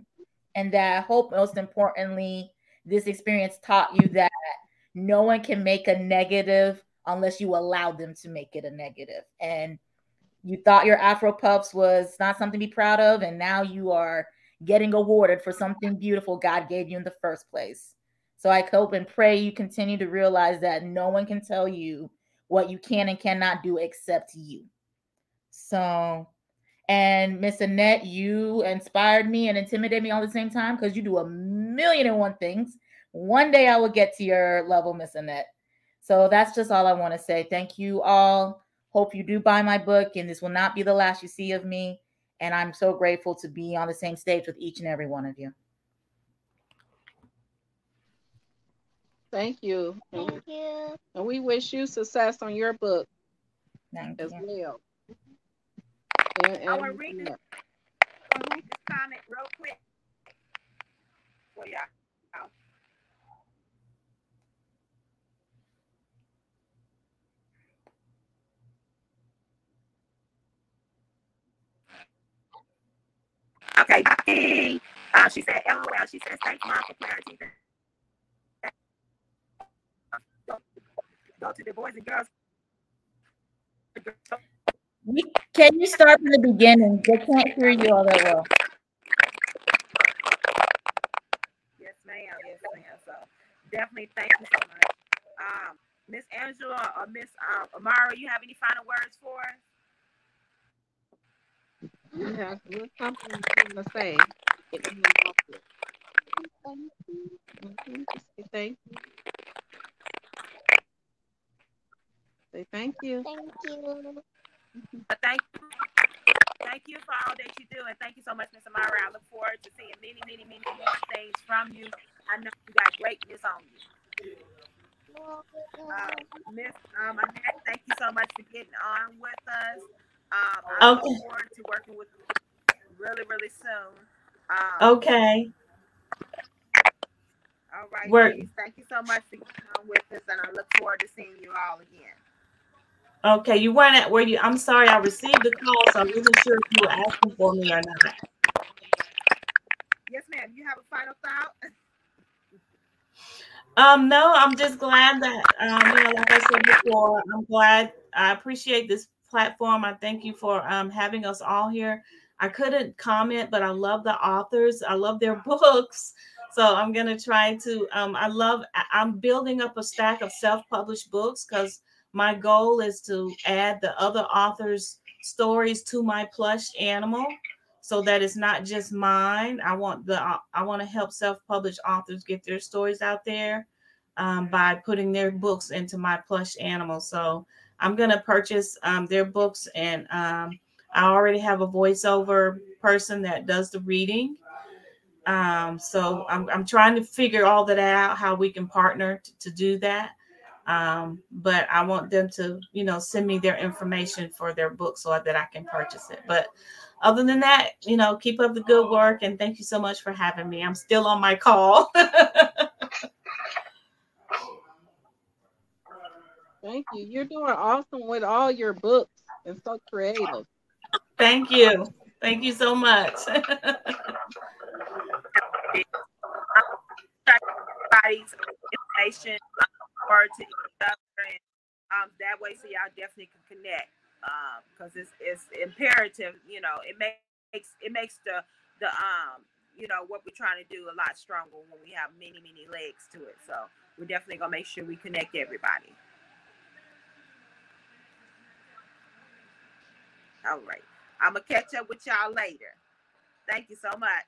Speaker 3: And that I hope, most importantly, this experience taught you that no one can make a negative unless you allow them to make it a negative. And you thought your Afro Puffs was not something to be proud of, and now you are getting awarded for something beautiful God gave you in the first place. So I hope and pray you continue to realize that no one can tell you what you can and cannot do except you. So, and Miss Annette, you inspired me and intimidated me all the same time because you do a million and one things. One day I will get to your level, Miss Annette. So that's just all I want to say. Thank you all. Hope you do buy my book, and this will not be the last you see of me. And I'm so grateful to be on the same stage with each and every one of you.
Speaker 4: Thank you. And,
Speaker 5: Thank you.
Speaker 4: and we wish you success on your book
Speaker 3: Thank
Speaker 4: as
Speaker 3: you.
Speaker 4: well. And,
Speaker 1: I wanna read this.
Speaker 4: yeah.
Speaker 1: I'm gonna read this comment real quick oh, for y'all. Okay, hey, uh, she said, LOL. She says, thanks, mom, for clarity. Go, go to the boys and girls.
Speaker 3: We, can you start from the beginning? They can't hear you all that well.
Speaker 1: Yes, ma'am. Yes, ma'am. So definitely thank you so much. Um, Miss Angela or Miss um, Amara, you have any final words for us?
Speaker 4: You have something to say. Get me off it.
Speaker 5: Thank you.
Speaker 4: Say thank you. Say thank you.
Speaker 5: Thank you.
Speaker 1: But thank you. Thank you for all that you do, and thank you so much, Miss Amara. I look forward to seeing many, many, many more things from you. I know you got greatness on you. Uh, Miss um, Annette, thank you so much for getting on with us. Um, I
Speaker 2: Okay.
Speaker 1: look forward to working with you really, really soon. Um,
Speaker 2: Okay.
Speaker 1: All right,
Speaker 2: Work.
Speaker 1: ladies. Thank you so much for coming with us, and I look forward to seeing you all again.
Speaker 2: Okay. You weren't at where you. I'm sorry. I received the call, so I wasn't sure if you were asking for me or not.
Speaker 1: Yes, ma'am. You have have a final thought? *laughs*
Speaker 2: Um, no, I'm just glad that um, you know, like I said before, I'm glad I appreciate this platform. I thank you for um having us all here. I couldn't comment, but I love the authors. I love their *laughs* books. So I'm gonna try to um I love I'm building up a stack of self-published books because my goal is to add the other authors' stories to my plush animal so that it's not just mine. I want the I want to help self-published authors get their stories out there um, by putting their books into my plush animal. So I'm gonna purchase um, their books, and um, I already have a voiceover person that does the reading. Um, so I'm I'm trying to figure all that out, how we can partner to, to do that. Um, but I want them to, you know, send me their information for their book so that I can purchase it. But other than that, you know, keep up the good work and thank you so much for having me. I'm still on my call. *laughs*
Speaker 4: Thank you. You're doing awesome with all your books and so creative.
Speaker 2: Thank you. Thank you so much. *laughs*
Speaker 1: Everybody's information or to each other, and um, that way, so y'all definitely can connect. Because um, it's it's imperative, you know. It makes it makes the the um you know what we're trying to do a lot stronger when we have many many legs to it. So we're definitely gonna make sure we connect everybody. All right. I'm gonna catch up with y'all later. Thank you so much.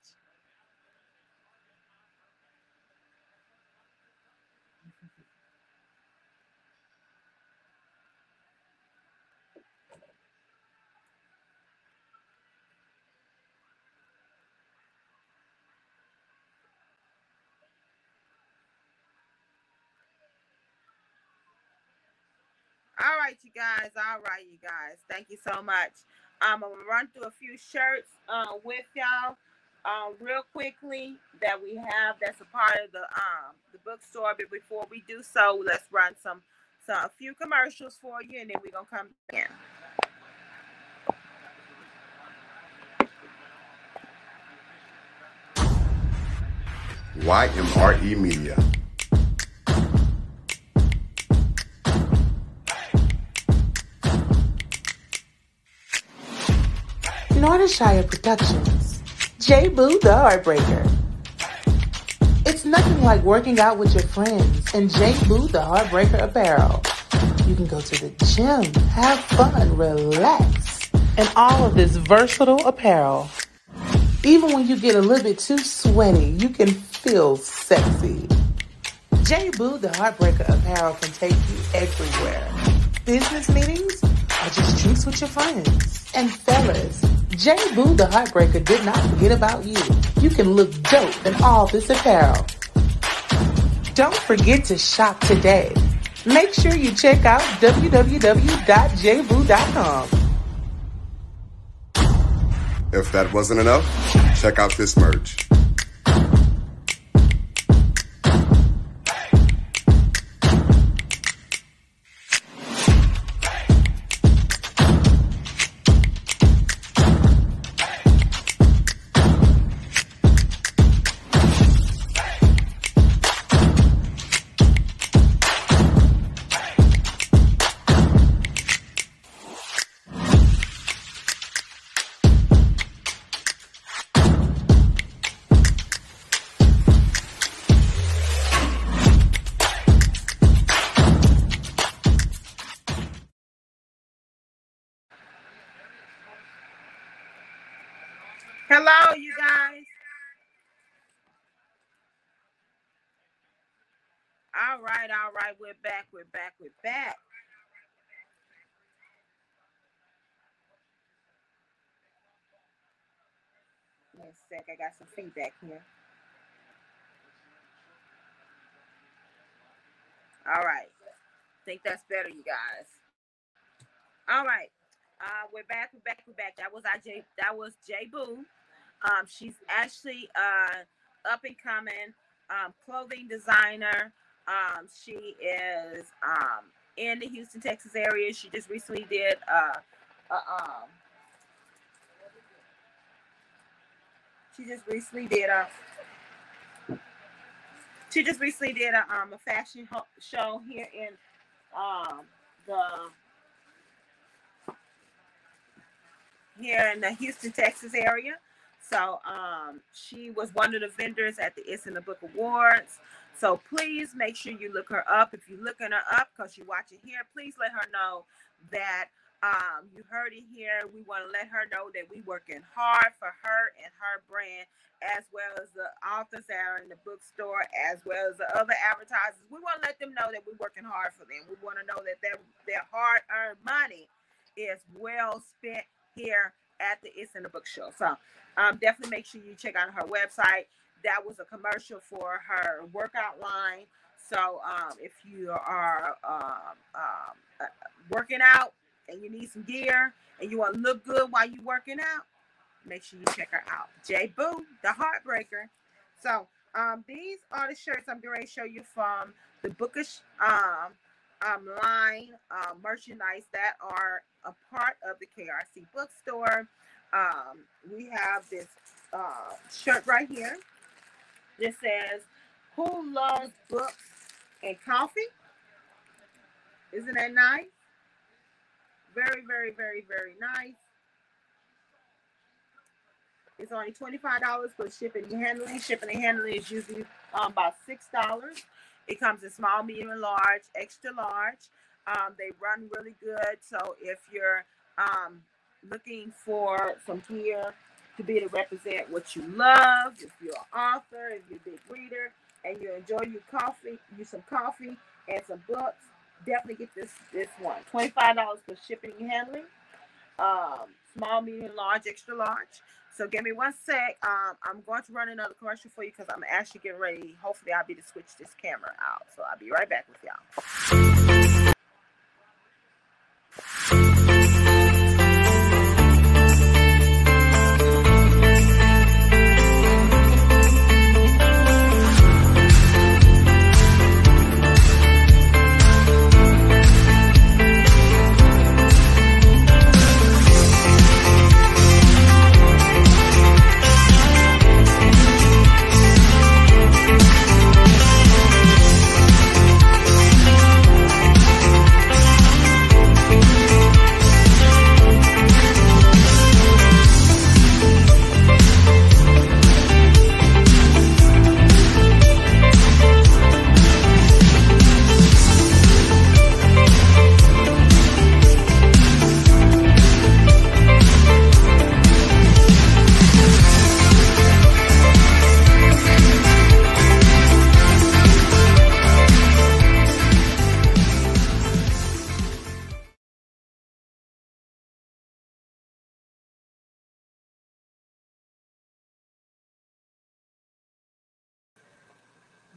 Speaker 1: Right, you guys. All right, you guys. Thank you so much. Um, I'm gonna run through a few shirts uh, with y'all um, real quickly that we have. That's a part of the um the bookstore. But before we do so, let's run some some a few commercials for you, and then we're gonna come in.
Speaker 7: YMRE Media.
Speaker 8: Nordershire Productions. J Boo the Heartbreaker. It's nothing like working out with your friends and J Boo the Heartbreaker apparel. You can go to the gym, have fun, relax, and all of this versatile apparel. Even when you get a little bit too sweaty, you can feel sexy. J Boo the Heartbreaker apparel can take you everywhere. Business meetings or just drinks with your friends. And fellas, J Boo the Heartbreaker did not forget about you. You can look dope in all this apparel. Don't forget to shop today. Make sure you check out www.jboo.com.
Speaker 7: If that wasn't enough, check out this merch.
Speaker 1: Right. We're back. We're back. We're back. A sec. I got some feedback here. All right. think that's better, you guys. All right. Uh, we're back. We're back. We're back. That was our. That was J Boo. Um, she's actually uh, up and coming um, clothing designer. Um, she is um, in the Houston, Texas area. She just recently did uh, uh, um, she just recently did a she just recently did a um a fashion ho- show here in um the here in the Houston, Texas area. So um, she was one of the vendors at the It's in the Book Awards. So please make sure you look her up. If you're looking her up because you're watching here, please let her know that um, you heard it here. We want to let her know that we're working hard for her and her brand, as well as the authors that are in the bookstore, as well as the other advertisers. We want to let them know that we're working hard for them. We want to know that their their hard earned money is well spent here at the It's in the Book Show. So um, definitely make sure you check out her website. That was a commercial for her workout line. So um, if you are um, um, uh, working out and you need some gear and you want to look good while you're working out, make sure you check her out. J Boo, the Heartbreaker. So um, these are the shirts I'm going to show you from the Bookish um, um, line uh, merchandise that are a part of the KRC bookstore. We have this uh, shirt right here. This says, Who loves books and coffee? Isn't that nice? Very, very, very, very nice. It's only $25 for shipping and handling. Shipping and handling is usually um, about $6. It comes in small, medium, and large, extra large. Um, they run really good. So if you're um, looking for some gear to be to represent what you love, if you're an author, if you're a big reader, and you enjoy your coffee, you some coffee and some books, definitely get this this one. $25 for shipping and handling. Um, small, medium, large, extra large. So give me one sec. Um, I'm going to run another commercial for you because I'm actually getting ready. Hopefully, I'll be to switch this camera out. So I'll be right back with y'all.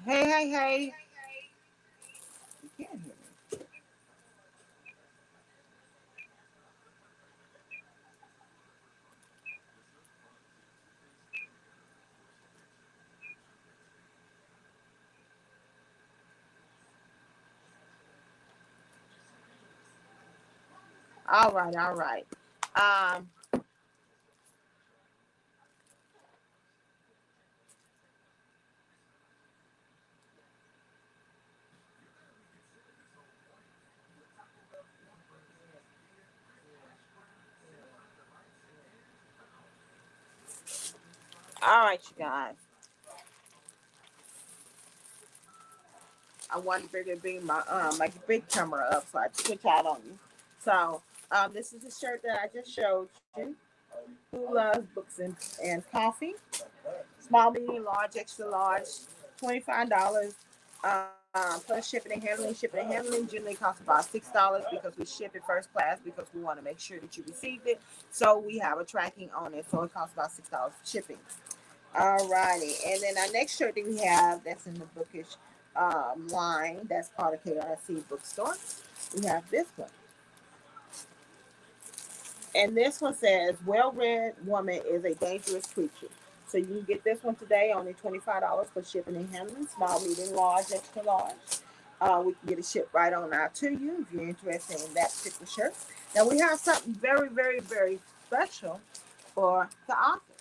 Speaker 1: Hey, hey, hey. All right, all right. Um, all right, you guys. I wanted to bring, my um my big camera up so I switch out on you. So um, this is the shirt that I just showed you. Who loves books and, and coffee? Small, medium, large, extra large, twenty five dollars. Uh, plus shipping and handling. Shipping and handling generally costs about six dollars because we ship it first class because we want to make sure that you received it. So we have a tracking on it, so it costs about six dollars shipping. All righty, and then our next shirt that we have that's in the bookish um, line that's part of KRC bookstore. We have this one. And this one says, Well read woman is a dangerous creature. So you can get this one today, only $25 for shipping and handling, small, medium, large, extra large. Uh, we can get it shipped right on out to you if you're interested in that particular shirt. Now we have something very, very, very special for the authors.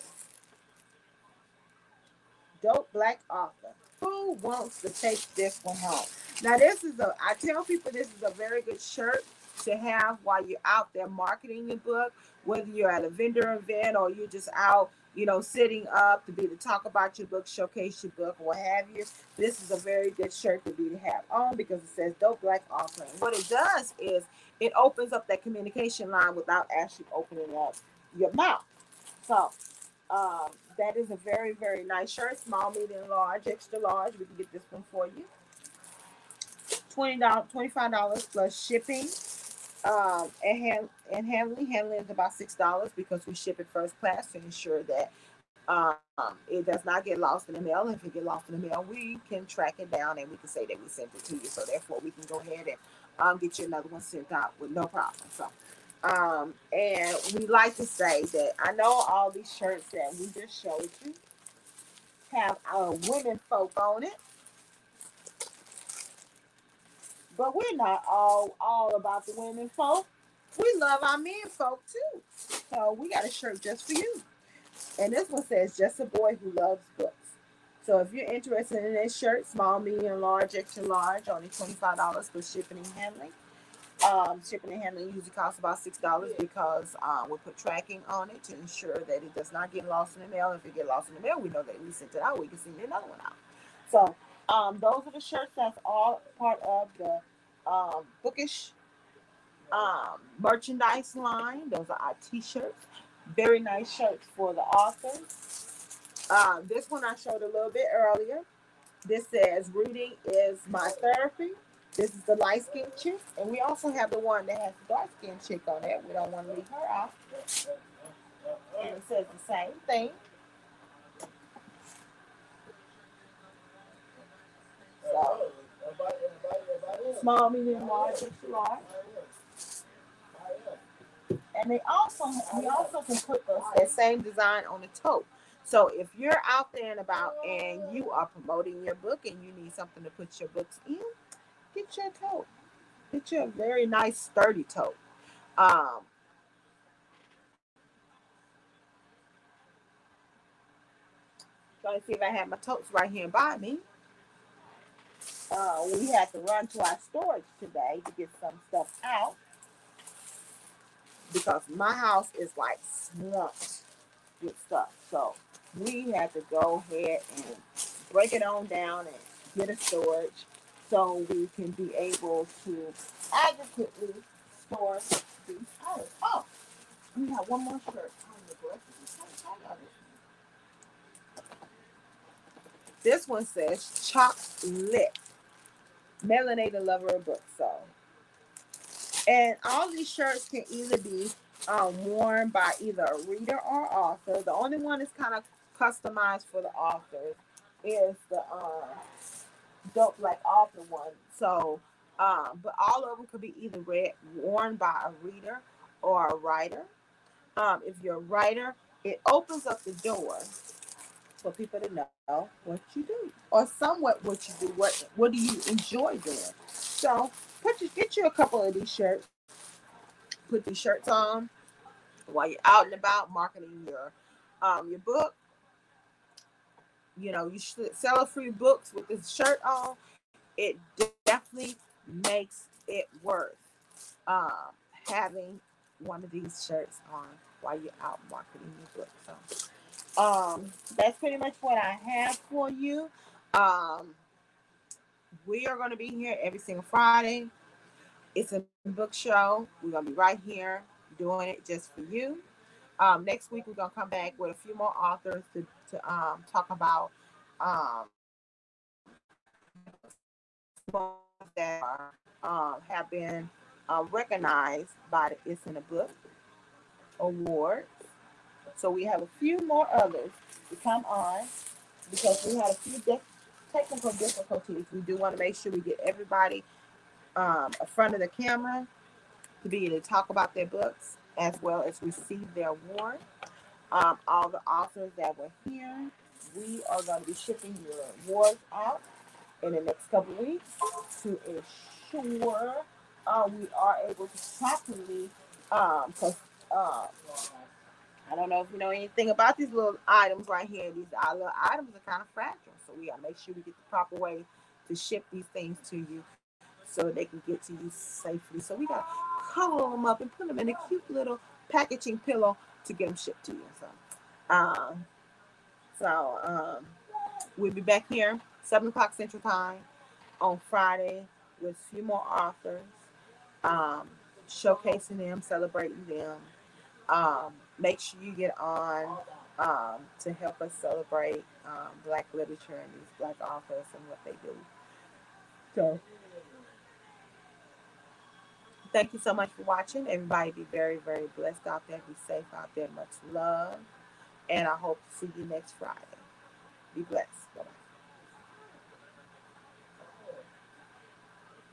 Speaker 1: Dope Black Author. Who wants to take this one home? Now, this is a, I tell people this is a very good shirt to have while you're out there marketing your book, whether you're at a vendor event or you're just out, you know, sitting up to be to talk about your book, showcase your book, or what have you. This is a very good shirt to be to have on because it says Dope Black Author. And what it does is it opens up that communication line without actually opening up your mouth. So um, that is a very, very nice shirt. Small, medium, large, extra large. We can get this one for you. Twenty dollars, twenty-five dollars plus shipping. Um, and hand and handling. Handling is about six dollars because we ship it first class to ensure that um, it does not get lost in the mail. If it get lost in the mail, we can track it down and we can say that we sent it to you. So therefore, we can go ahead and um, get you another one sent out with no problem. So um, and we like to say that I know all these shirts that we just showed you have our women folk on it. But we're not all all about the women folk. We love our men folk too. So we got a shirt just for you. And this one says just a boy who loves books. So if you're interested in this shirt, small, medium, large, extra large, only $25 for shipping and handling. Um, shipping and handling usually costs about six dollars because um, we put tracking on it to ensure that it does not get lost in the mail. If it get lost in the mail, we know that we sent it out. We can send another one out. So um, those are the shirts that's all part of the um, bookish um, merchandise line. Those are our t-shirts. Very nice shirts for the author. Um, this one I showed a little bit earlier. This says reading is my therapy. This is the light skinned chick, and we also have the one that has the dark skinned chick on it. We don't want to leave her out. And it says the same thing. So, small, medium, large, large. And they also, we also can put those, that same design on the tote. So if you're out there and about and you are promoting your book and you need something to put your books in, get your tote. Get you a very nice sturdy tote. Um, trying to see if I have my totes right here by me. Uh, we had to run to our storage today to get some stuff out because my house is like swamped with stuff. So we had to go ahead and break it on down and get a storage so we can be able to adequately store these items. Oh, we have one more shirt. This one says chocolate. Melanated lover of books. So, and all these shirts can either be um, worn by either a reader or author. The only one that's kind of customized for the author is the um, dope black author one. So, um, but all of them could be either read worn by a reader or a writer. Um, if you're a writer, it opens up the door for people to know what you do, or somewhat what you do. What what do you enjoy doing? So, put you get you a couple of these shirts. Put these shirts on while you're out and about marketing your um your book you know, you should sell free books with this shirt on. It definitely makes it worth um, having one of these shirts on while you're out marketing your book. So um, that's pretty much what I have for you. Um, we are going to be here every single Friday. It's a book show. We're going to be right here doing it just for you. Um, next week, we're going to come back with a few more authors to, to um, talk about um, that um, have been uh, recognized by the It's in a Book Awards. So we have a few more others to come on because we had a few de- technical difficulties. We do want to make sure we get everybody um, in front of the camera to be able to talk about their books as well as receive their award. Um, all the authors that were here, we are going to be shipping your awards out in the next couple weeks to ensure uh, we are able to properly um, uh, I don't know if you know anything about these little items right here. These little items are kind of fragile, so we gotta make sure we get the proper way to ship these things to you so they can get to you safely. So we gotta cuddle them up and put them in a cute little packaging pillow to get them shipped to you. So, um, so um, we'll be back here seven o'clock Central Time on Friday with a few more authors, um, showcasing them, celebrating them. Um, make sure you get on um, to help us celebrate um, Black literature and these Black authors and what they do. So, thank you so much for watching. Everybody be very, very blessed out there. Be safe out there. Much love. And I hope to see you next Friday. Be blessed. Bye bye.